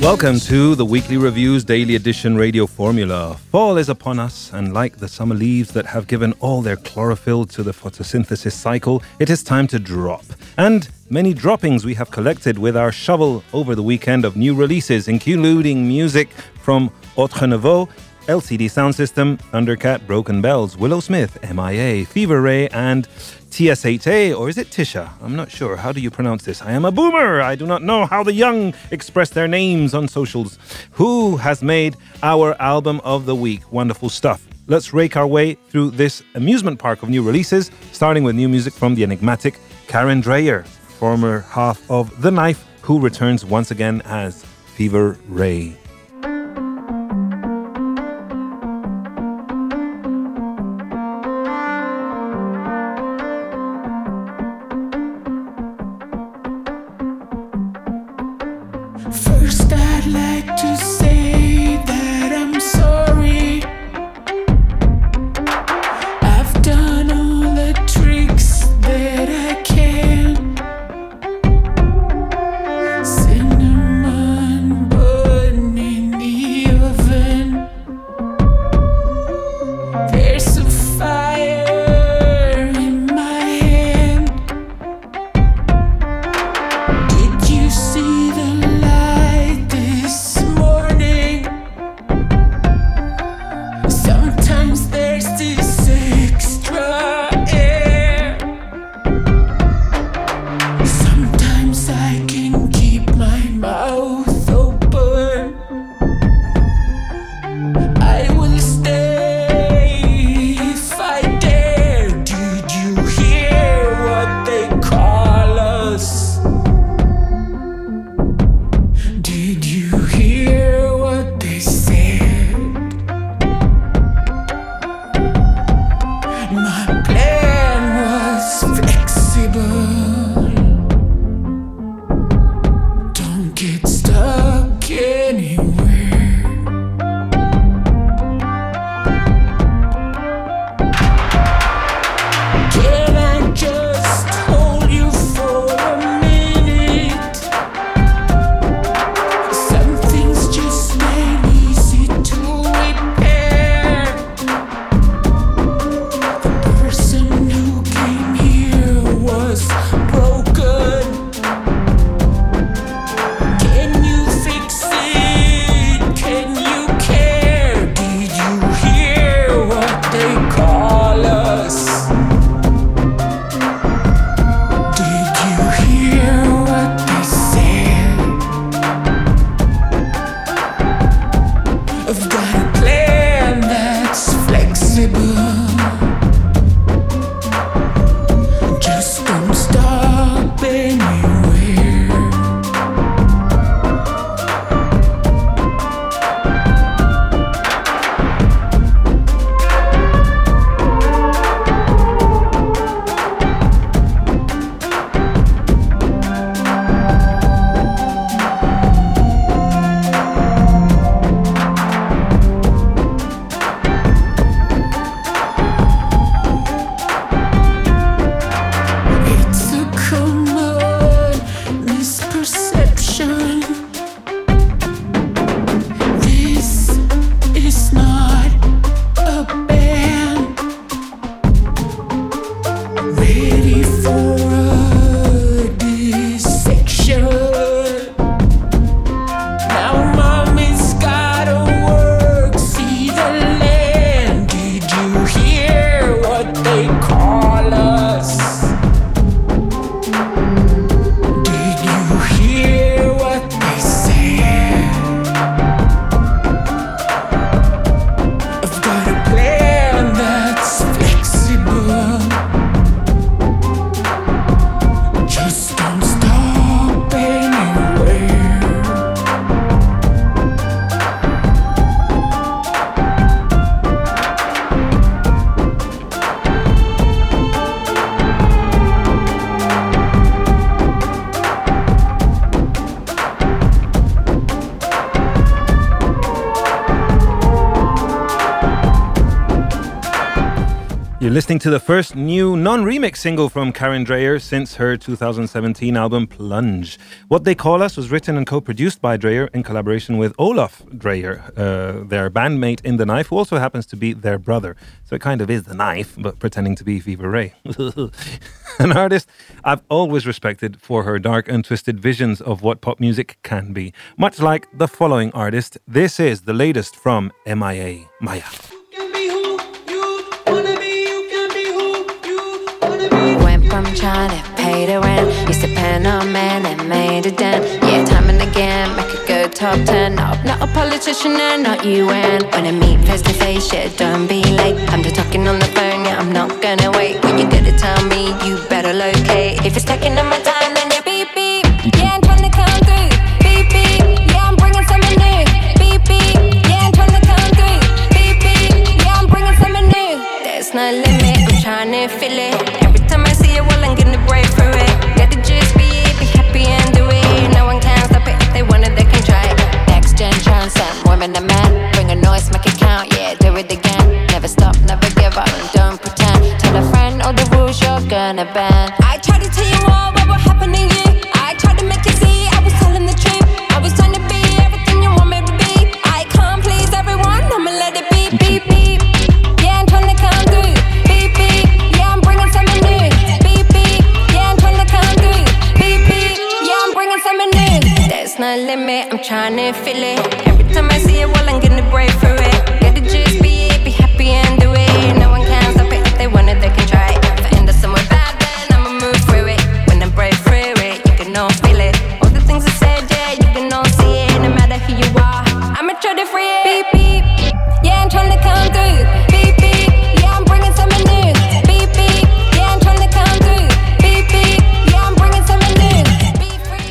Welcome to the Weekly Reviews Daily Edition Radio Formula. Fall is upon us, and like the summer leaves that have given all their chlorophyll to the photosynthesis cycle, it is time to drop. And many droppings we have collected with our shovel over the weekend of new releases, including music from Autre Ne Veut, LCD Soundsystem, Thundercat, Broken Bells, Willow Smith, MIA, Fever Ray, and TSHA, or is it Tisha? I'm not sure. How do you pronounce this? I am a boomer. I do not know how the young express their names on socials. Who has made our album of the week? Wonderful stuff. Let's rake our way through this amusement park of new releases, starting with new music from the enigmatic Karin Dreijer, former half of The Knife, who returns once again as Fever Ray. You're listening to the first new non remix single from Karin Dreijer since her 2017 album Plunge. What They Call Us was written and co produced by Dreijer in collaboration with Olof Dreijer, uh, their bandmate in The Knife, who also happens to be their brother. So it kind of is The Knife, but pretending to be Fever Ray. An artist I've always respected for her dark and twisted visions of what pop music can be. Much like the following artist, this is the latest from MIA Maya. From trying to pay the rent. Used to pen on man and made a dent. Yeah, time and again, make a good top ten. No, not a politician and not UN. When I meet face to face, yeah, don't be late. I'm just talking on the phone, yeah, I'm not gonna wait. When you are gonna tell me, you better locate. If it's taking up my time, and men. Bring a noise, make it count, yeah, do it again. Never stop, never give up, and don't pretend. Tell a friend all the rules you're gonna bend. I tried to tell you all what will happen to you. I tried to make you see I was telling the truth. I was trying to be everything you want me to be. I can't please everyone, I'ma let it be, beep, beep. Yeah, I'm trying to come through. Beep. Yeah, I'm bringing something new. Beep. Yeah, I'm trying to come through. Beep. Yeah, I'm bringing something new. There's no limit, I'm trying to feel it.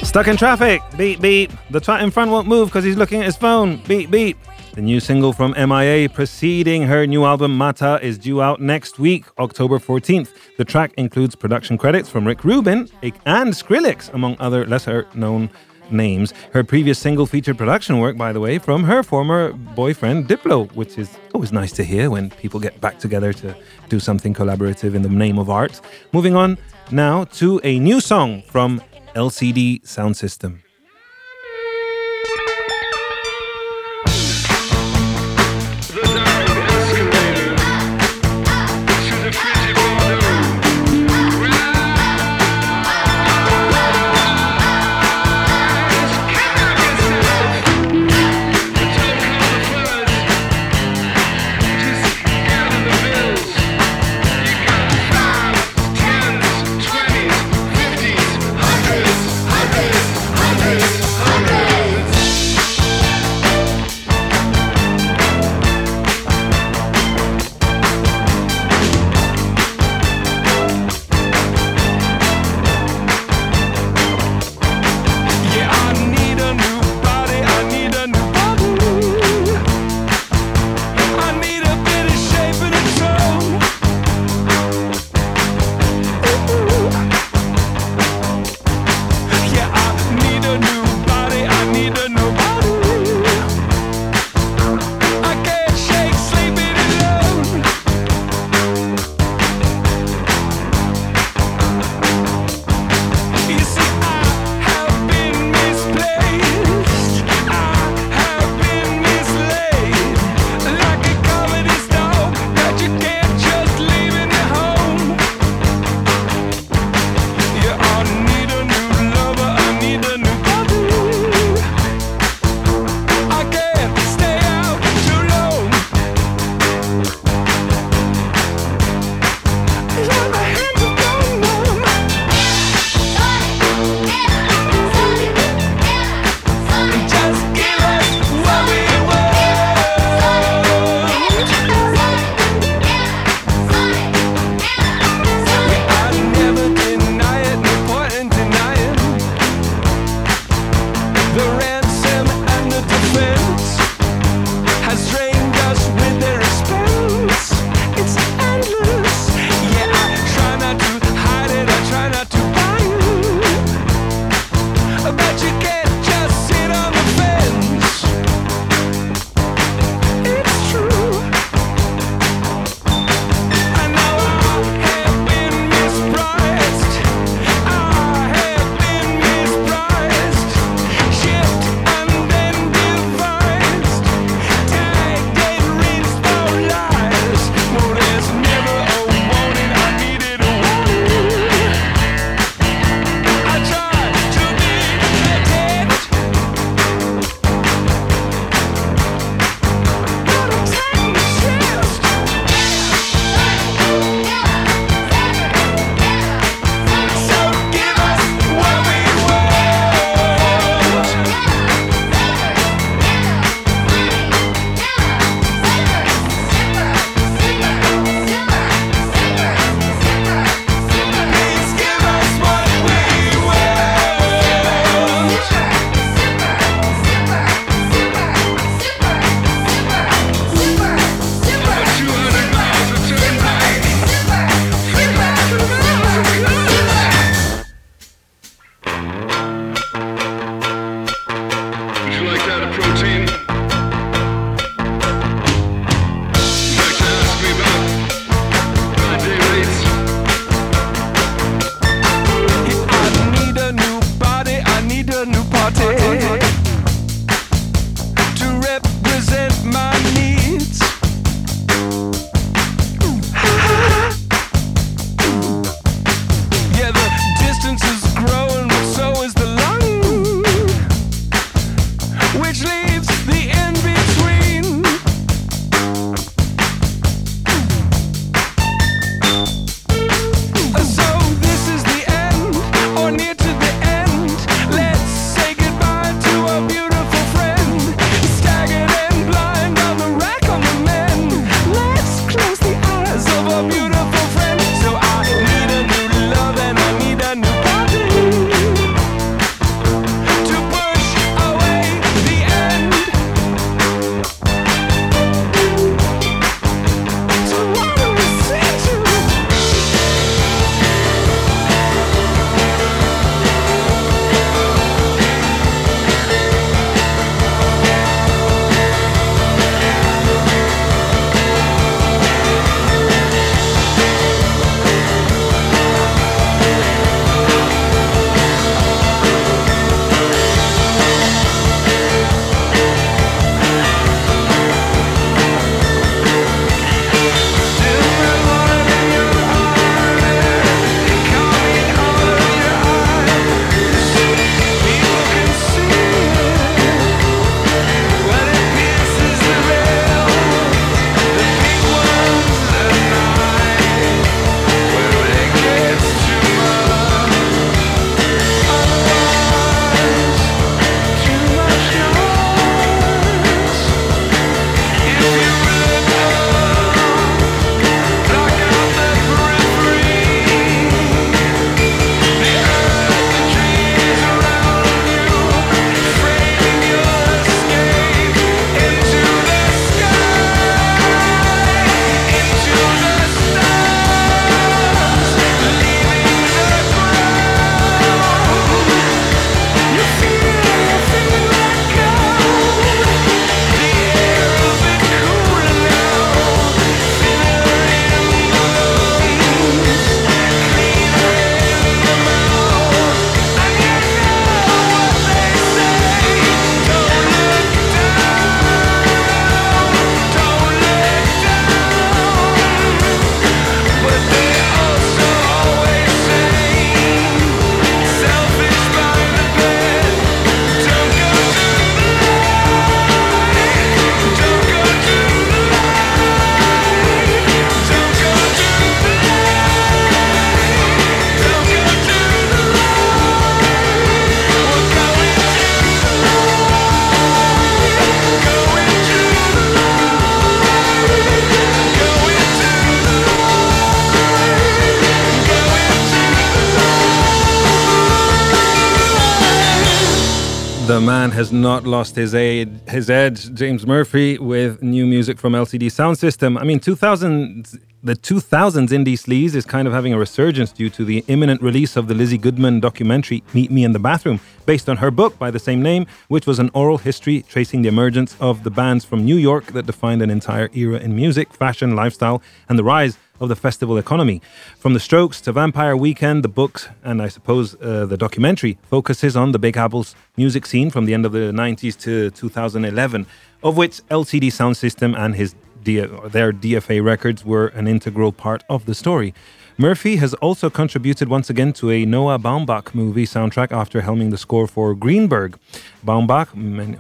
Stuck in traffic. Beep, beep. The twat in front won't move because he's looking at his phone. Beep, beep. The new single from MIA preceding her new album Mata is due out next week, October 14th. The track includes production credits from Rick Rubin and Skrillex, among other lesser known names. Her previous single featured production work, by the way, from her former boyfriend Diplo, which is always nice to hear when people get back together to do something collaborative in the name of art. Moving on now to a new song from LCD Soundsystem. The man has not lost his, aid, his edge. James Murphy with new music from LCD Soundsystem. I mean, 2000, the 2000s indie sleaze is kind of having a resurgence due to the imminent release of the Lizzie Goodman documentary Meet Me in the Bathroom, based on her book by the same name, which was an oral history tracing the emergence of the bands from New York that defined an entire era in music, fashion, lifestyle, and the rise of the festival economy. From The Strokes to Vampire Weekend, the books, and I suppose uh, the documentary focuses on the Big Apple's music scene from the end of the 90s to 2011, of which LCD Soundsystem and his their DFA records were an integral part of the story. Murphy has also contributed once again to a Noah Baumbach movie soundtrack after helming the score for Greenberg. Baumbach,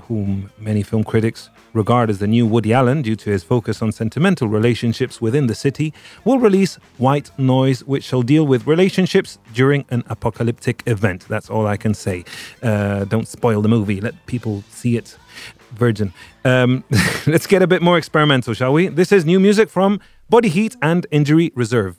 whom many film critics regard as the new Woody Allen due to his focus on sentimental relationships within the city, will release White Noise, which shall deal with relationships during an apocalyptic event. That's all I can say. Uh, don't spoil the movie, let people see it. Virgin. Um, let's get a bit more experimental, shall we? This is new music from Body Meat and Injury Reserve.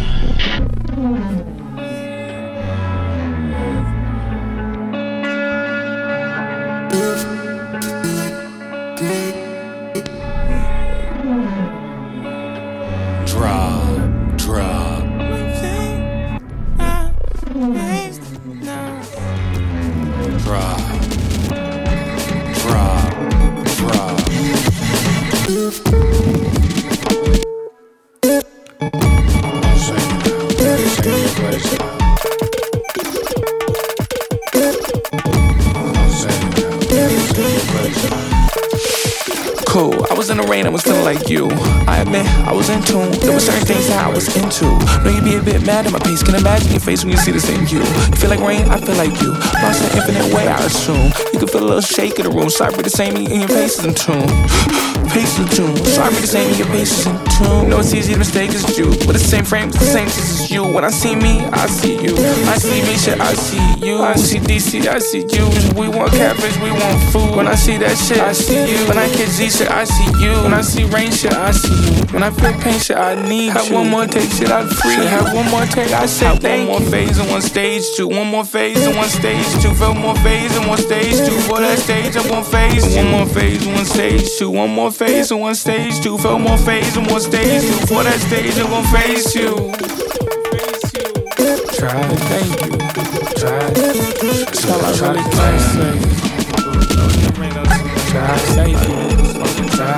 when you see the same you. Feel like rain, I feel like you. A shake in the room. Sorry, for the same in your face is in tune. Pace in tune. Sorry, the same in your face is in tune. No, it's easy to mistake as you. But the same frame, the same as you. When I see me, I see you. I see me, shit, I see you. I see DC, I see you. We want catfish, we want food. When I see that shit, I see you. When I catch Z shit, I see you. When I see rain shit, I see you. When I feel pain shit, I need you. Have one more take shit, I free. Have one more take, I say Have thank one more phase and one stage two. One more phase and one stage two. Felt more phase and one stage two. For that stage, I want phase two. One more phase one stage two. One more phase and one stage two. Felt more phase and one stage two. For that stage, I want phase two. Try, thank you. Try. That's all I really can say. Try, thank you. Try,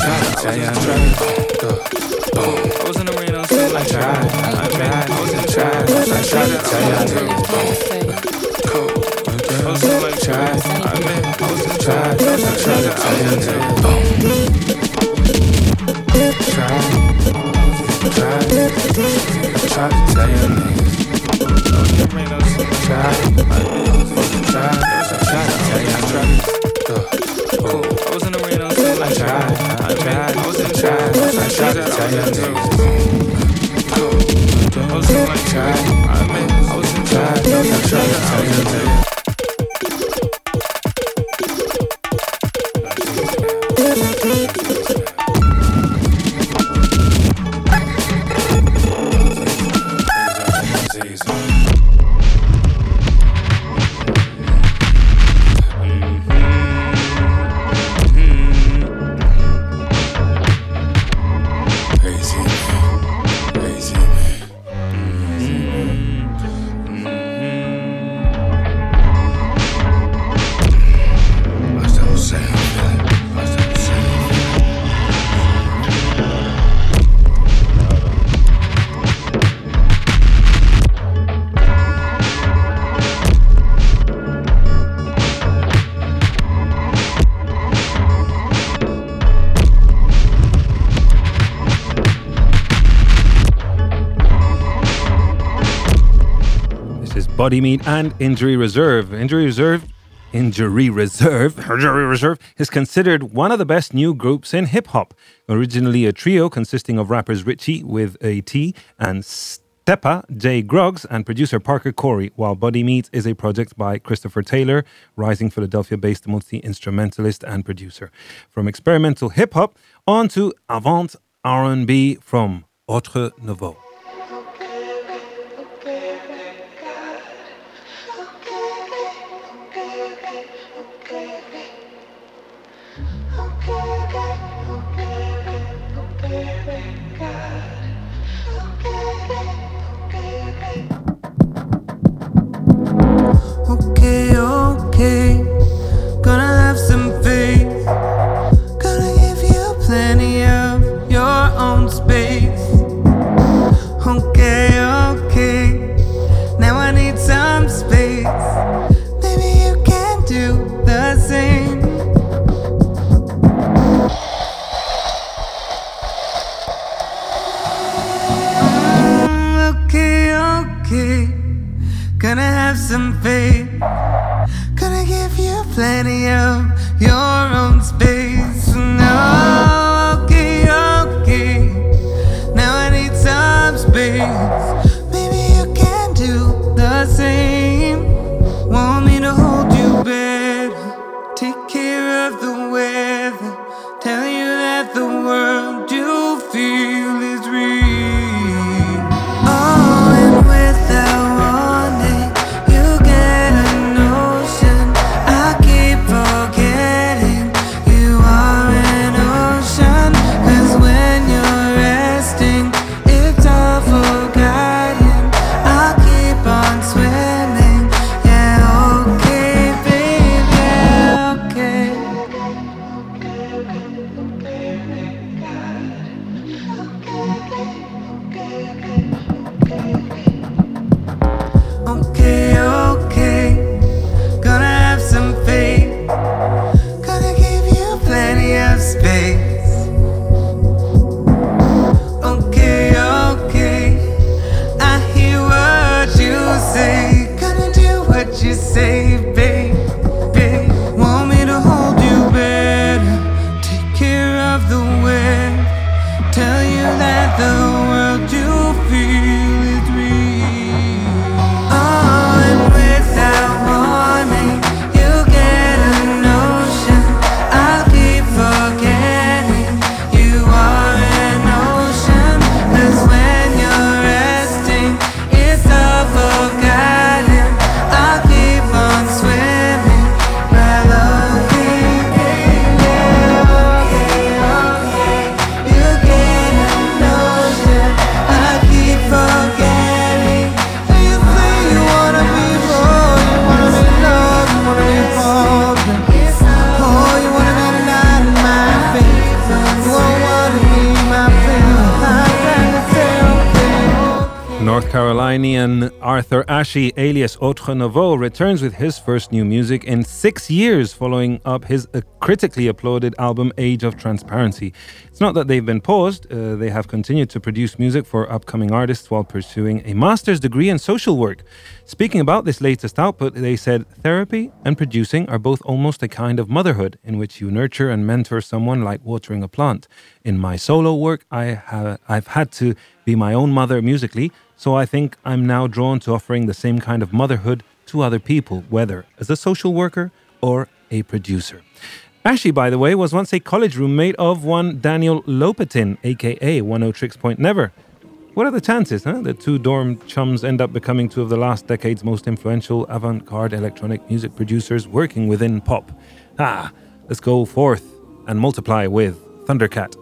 try, try, try. I was in the rain, I was I tried, I tried, I the tried, I tried to tell you tried to tell you Body Meat and Injury Reserve. Injury Reserve Injury Reserve, Injury Reserve is considered one of the best new groups in hip hop. Originally a trio consisting of rappers Ritchie with a T and Stepa, J. Groggs, and producer Parker Corey, while Body Meat is a project by Christopher Taylor, rising Philadelphia based multi instrumentalist and producer. From experimental hip hop on to avant R&B from Autre Ne Veut. Arthur alias Autre Ne Veut, returns with his first new music in six years following up his uh, critically applauded album Age of Transparency. It's not that they've been paused, uh, they have continued to produce music for upcoming artists while pursuing a master's degree in social work. Speaking about this latest output, they said therapy and producing are both almost a kind of motherhood in which you nurture and mentor someone like watering a plant. In my solo work, I have, I've had to be my own mother musically so I think I'm now drawn to offering the same kind of motherhood to other people, whether as a social worker or a producer. Ashe, by the way, was once a college roommate of one Daniel Lopatin, aka Oneohtrix Point Never. What are the chances, huh? The two dorm chums end up becoming two of the last decade's most influential avant garde electronic music producers working within pop. Ah, let's go forth and multiply with Thundercat.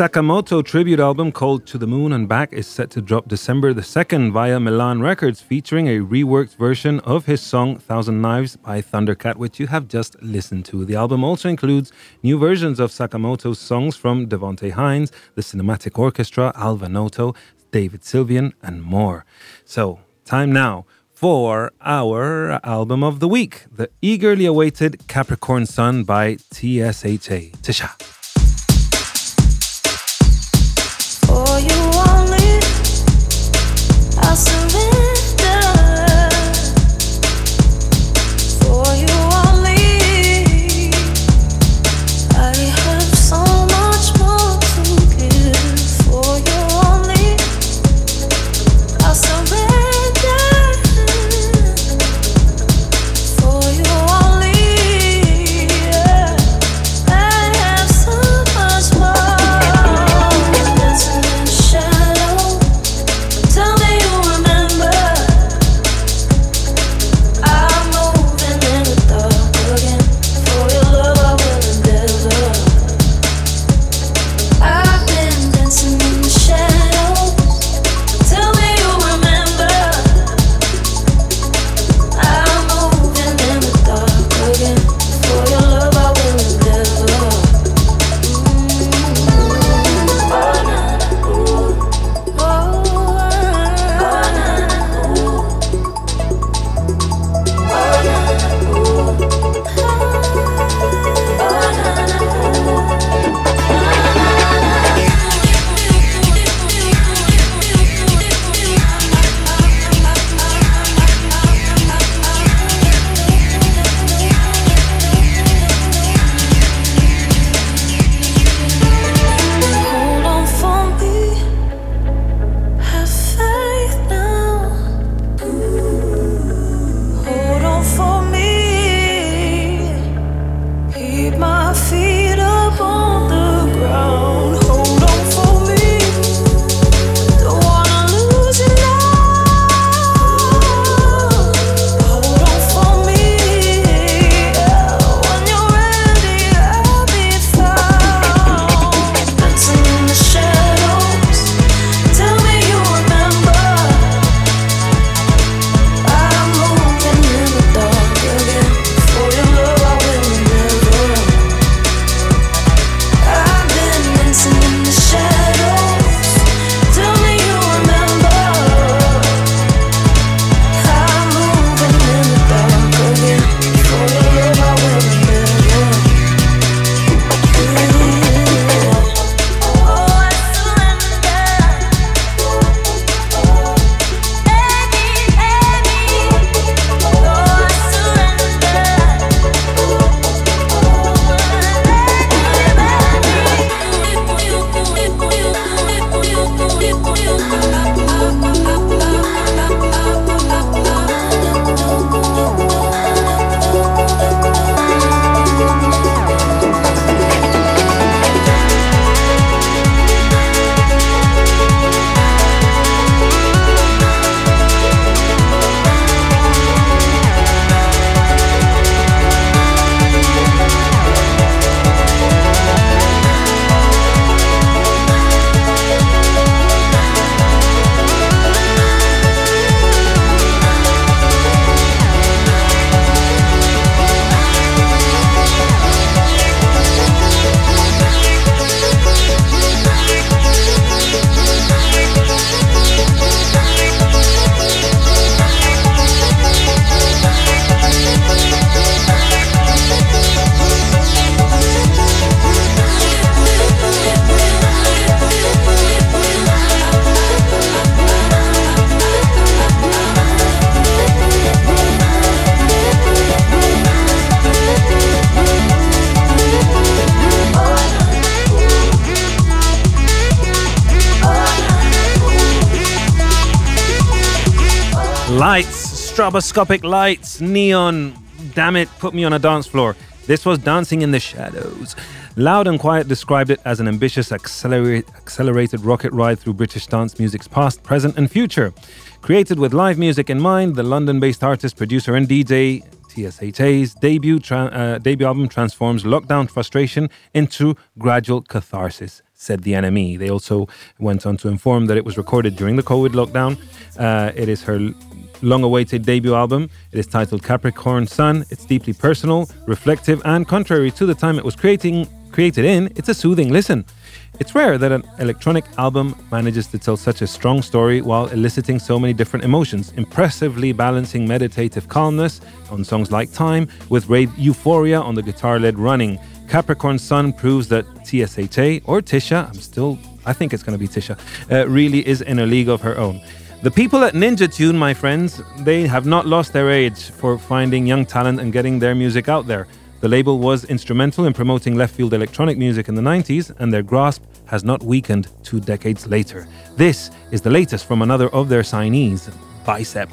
Sakamoto tribute album called To the Moon and Back is set to drop December the 2nd via Milan Records, featuring a reworked version of his song Thousand Knives by Thundercat, which you have just listened to. The album also includes new versions of Sakamoto's songs from Devonte Hynes, the Cinematic Orchestra, Alva Noto, David Sylvian, and more. So, time now for our album of the week, the eagerly awaited Capricorn Sun by TSHA. Tisha. Stroboscopic lights, neon. Damn it, put me on a dance floor. This was Dancing in the Shadows. Loud and Quiet described it as an ambitious, accelerated rocket ride through British dance music's past, present, and future. Created with live music in mind, the London based artist, producer, and DJ TSHA's debut, tra- uh, debut album transforms lockdown frustration into gradual catharsis, said the NME. They also went on to inform that it was recorded during the COVID lockdown. Uh, it is her long awaited debut album. It is titled Capricorn Sun. It's deeply personal, reflective, and contrary to the time it was creating, created in, it's a soothing listen. It's rare that an electronic album manages to tell such a strong story while eliciting so many different emotions, impressively balancing meditative calmness on songs like Time with rave euphoria on the guitar led Running. Capricorn Sun proves that TSHA or Tisha, I'm still, I think it's going to be Tisha, uh, really is in a league of her own. The people at Ninja Tune, my friends, they have not lost their age for finding young talent and getting their music out there. The label was instrumental in promoting left field electronic music in the 90s, and their grasp has not weakened two decades later. This is the latest from another of their signees, Bicep.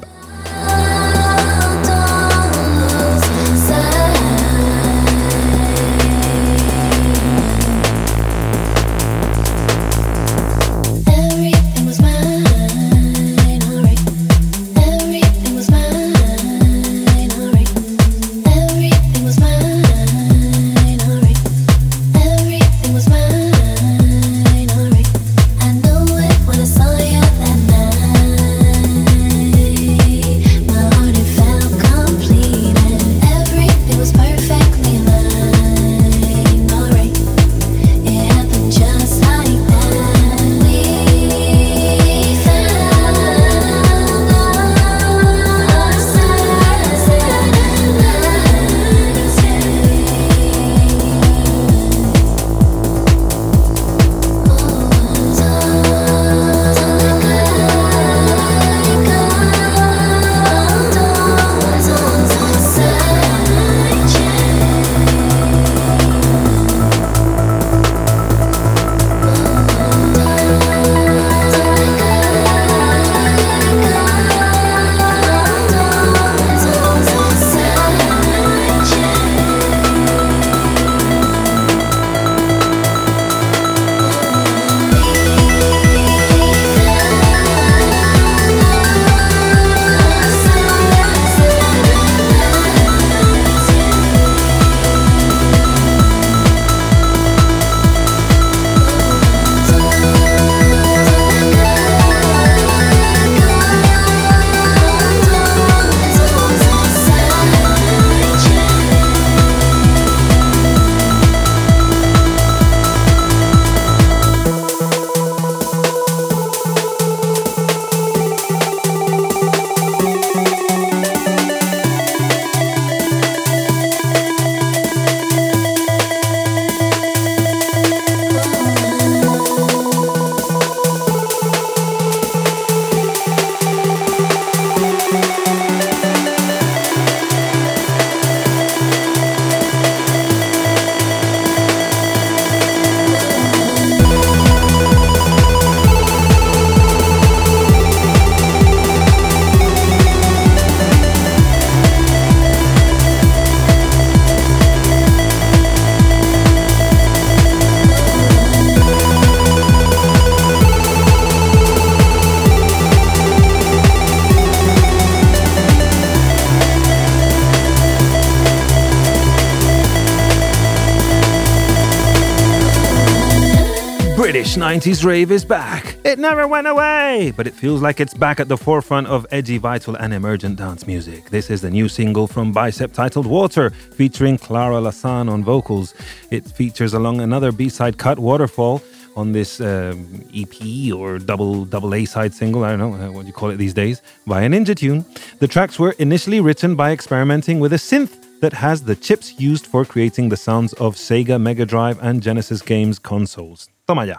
British 90s rave is back. It never went away, but it feels like it's back at the forefront of edgy, vital, and emergent dance music. This is the new single from Bicep titled Water, featuring Clara La San on vocals. It features along another B-side cut, Waterfall, on this um, EP or double double A side single, I don't know uh, what you call it these days, by a Ninja Tune. The tracks were initially written by experimenting with a synth that has the chips used for creating the sounds of Sega Mega Drive and Genesis games consoles. Toma ya.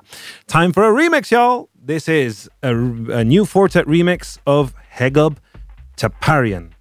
Time for a remix, y'all. This is a, a new Four Tet remix of Hagop Tchaparian.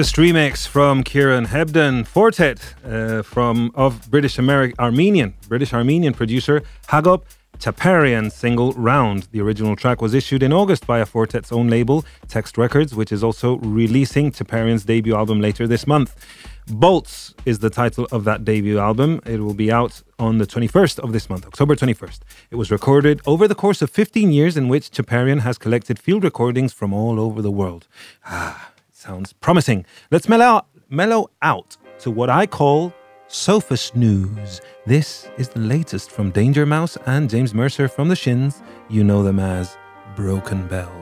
Latest remix from Kieran Hebden, Four Tet uh, from of British American Armenian British Armenian producer Hagop Tchaparian single Round. The original track was issued in August via Four Tet's own label, Text Records, which is also releasing Tchaparian's debut album later this month. Bolts is the title of that debut album. It will be out on the 21st of this month, October 21st. It was recorded over the course of 15 years in which Tchaparian has collected field recordings from all over the world. Ah, sounds promising. Let's mellow, mellow out to what I call Sofa Snooze. This is the latest from Danger Mouse and James Mercer from The Shins. You know them as Broken Bells.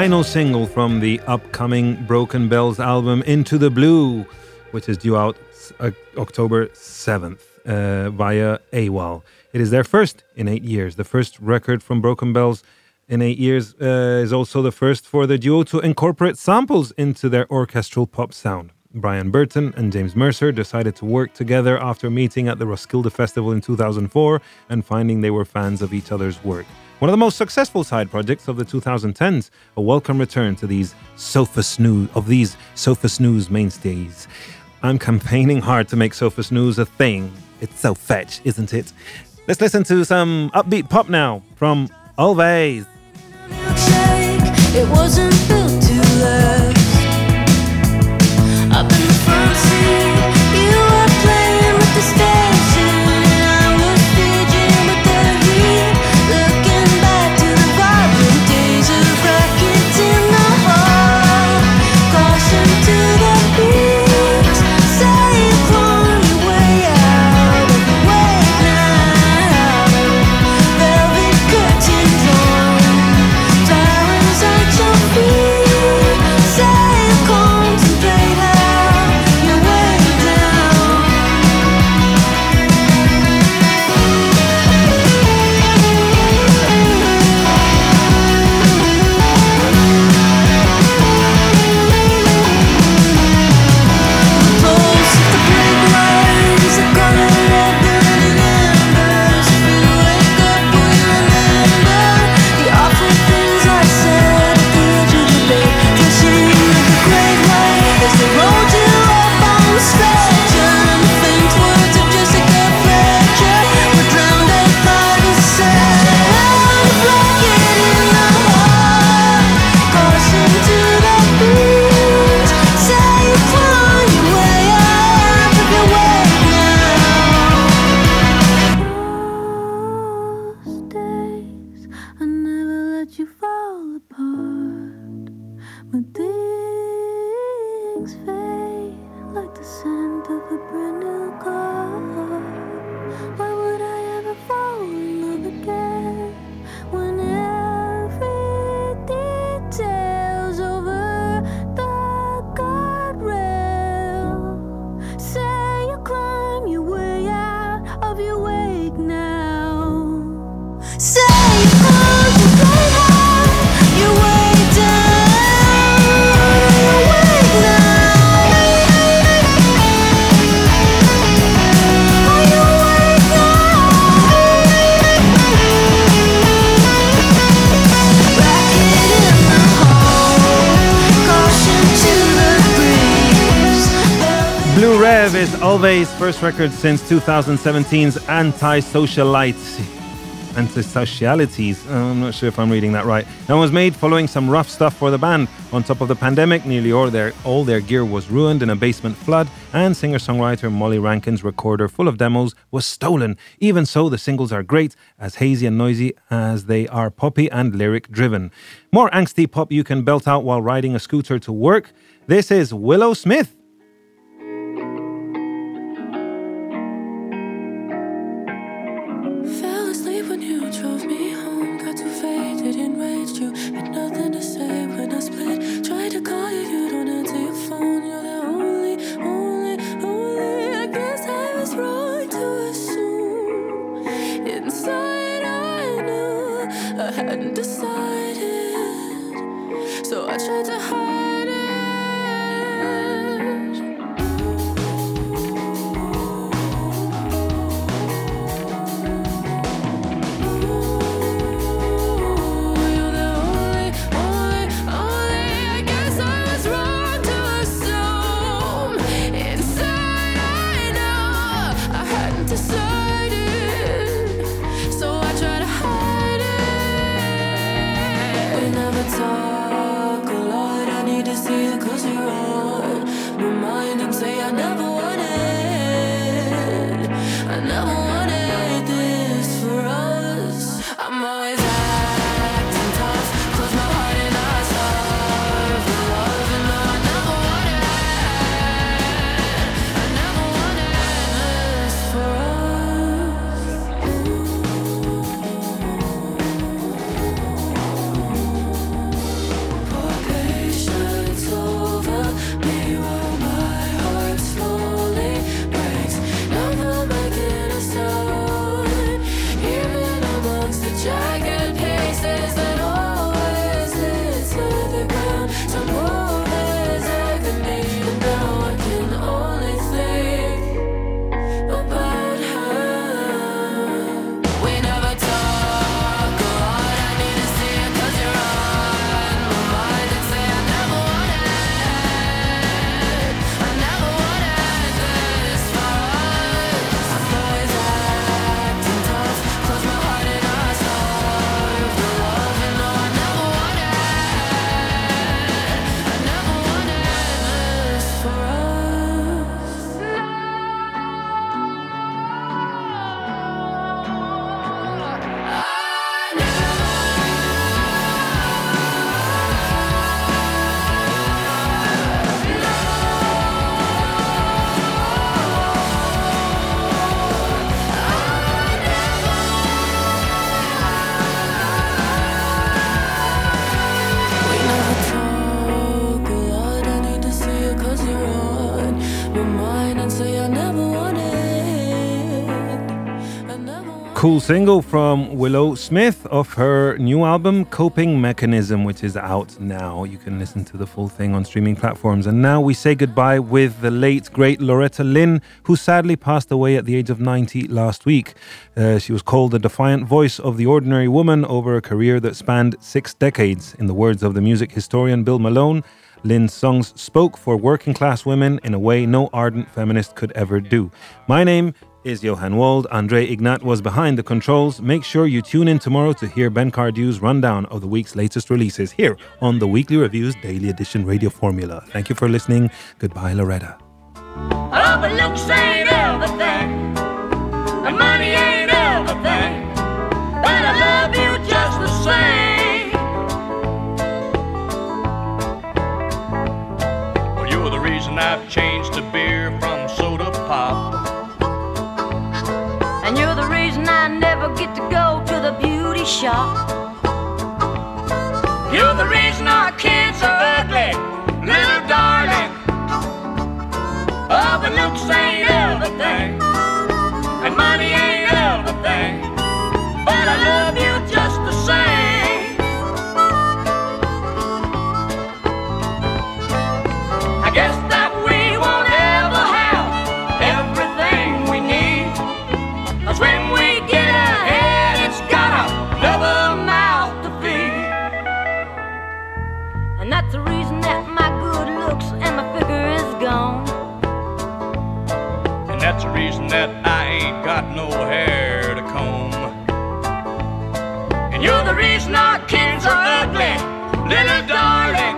Final single from the upcoming Broken Bells album, Into the Blue, which is due out uh, October 7th uh, via AWAL. It is their first in eight years. The first record from Broken Bells in eight years uh, is also the first for the duo to incorporate samples into their orchestral pop sound. Brian Burton and James Mercer decided to work together after meeting at the Roskilde Festival in 2004 and finding they were fans of each other's work. One of the most successful side projects of the 2010s, a welcome return to these sofa snooze of these sofa snooze mainstays. I'm campaigning hard to make sofa snooze a thing. It's so fetch, isn't it? Let's listen to some upbeat pop now from in the front seat, you playing with the first record since 2017's Anti-Socialite. Antisocialities. Uh, I'm not sure if I'm reading that right. That was made following some rough stuff for the band. On top of the pandemic, nearly all their all their gear was ruined in a basement flood, and singer-songwriter Molly Rankin's recorder full of demos was stolen. Even so, the singles are great, as hazy and noisy as they are poppy and lyric-driven. More angsty pop you can belt out while riding a scooter to work. This is Willow Smith. Cool single from Willow Smith of her new album Coping Mechanism, which is out now. You can listen to the full thing on streaming platforms. And now we say goodbye with the late, great Loretta Lynn, who sadly passed away at the age of 90 last week. Uh, she was called the defiant voice of the ordinary woman over a career that spanned six decades. In the words of the music historian Bill Malone, Lynn's songs spoke for working class women in a way no ardent feminist could ever do. My name is Johan Wald. Andre Ignat was behind the controls. Make sure you tune in tomorrow to hear Ben Cardew's rundown of the week's latest releases here on the Weekly Reviews Daily Edition Radio Formula. Thank you for listening. Goodbye, Loretta. Oh, but looks ain't everything, and money ain't everything. But I love you just the same. Well, you're the reason I've changed to beer from never get to go to the beauty shop. You're the reason our kids are ugly, little darling. Oh, but looks ain't everything, and money ain't everything. But I love you just the same. That's the reason that I ain't got no hair to comb. And you're the reason our kids are ugly, little darling.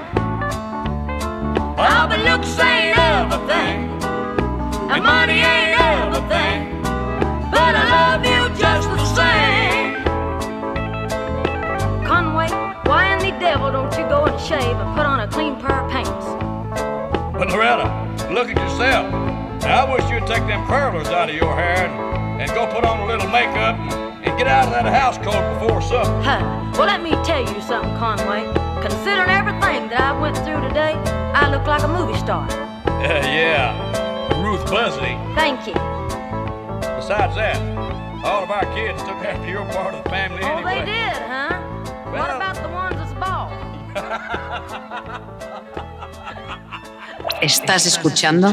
Oh, but looks ain't everything, and money ain't everything. But I love you just the same. Conway, why in the devil don't you go and shave and put on a clean pair of pants? But Loretta, look at yourself. Now, I wish you'd take them curlers out of your hair and, and go put on a little makeup and, and get out of that house coat before supper. Huh. Well, let me tell you something, Conway. Considering everything that I went through today, I look like a movie star. Uh, yeah, Ruth Buzzi. Thank you. Besides that, all of our kids took after your part of the family Oh, anyway. they did, huh? What about the ones that's bald? Estás escuchando